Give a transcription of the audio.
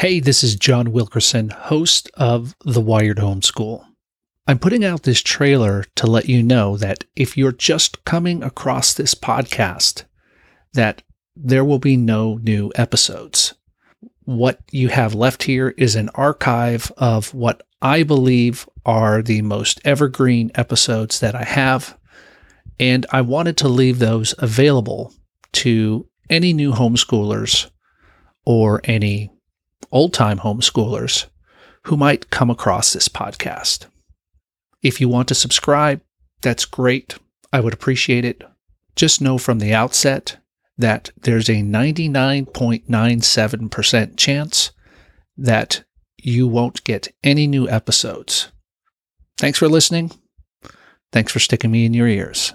Hey, this is John Wilkerson, host of The Wired Homeschool. I'm putting out this trailer to let you know that if you're just coming across this podcast, that there will be no new episodes. What you have left here is an archive of what I believe are the most evergreen episodes that I have, and I wanted to leave those available to any new homeschoolers or any old time homeschoolers who might come across this podcast. If you want to subscribe, that's great. I would appreciate it. Just know from the outset that there's a 99.97% chance that you won't get any new episodes. Thanks for listening. Thanks for sticking me in your ears.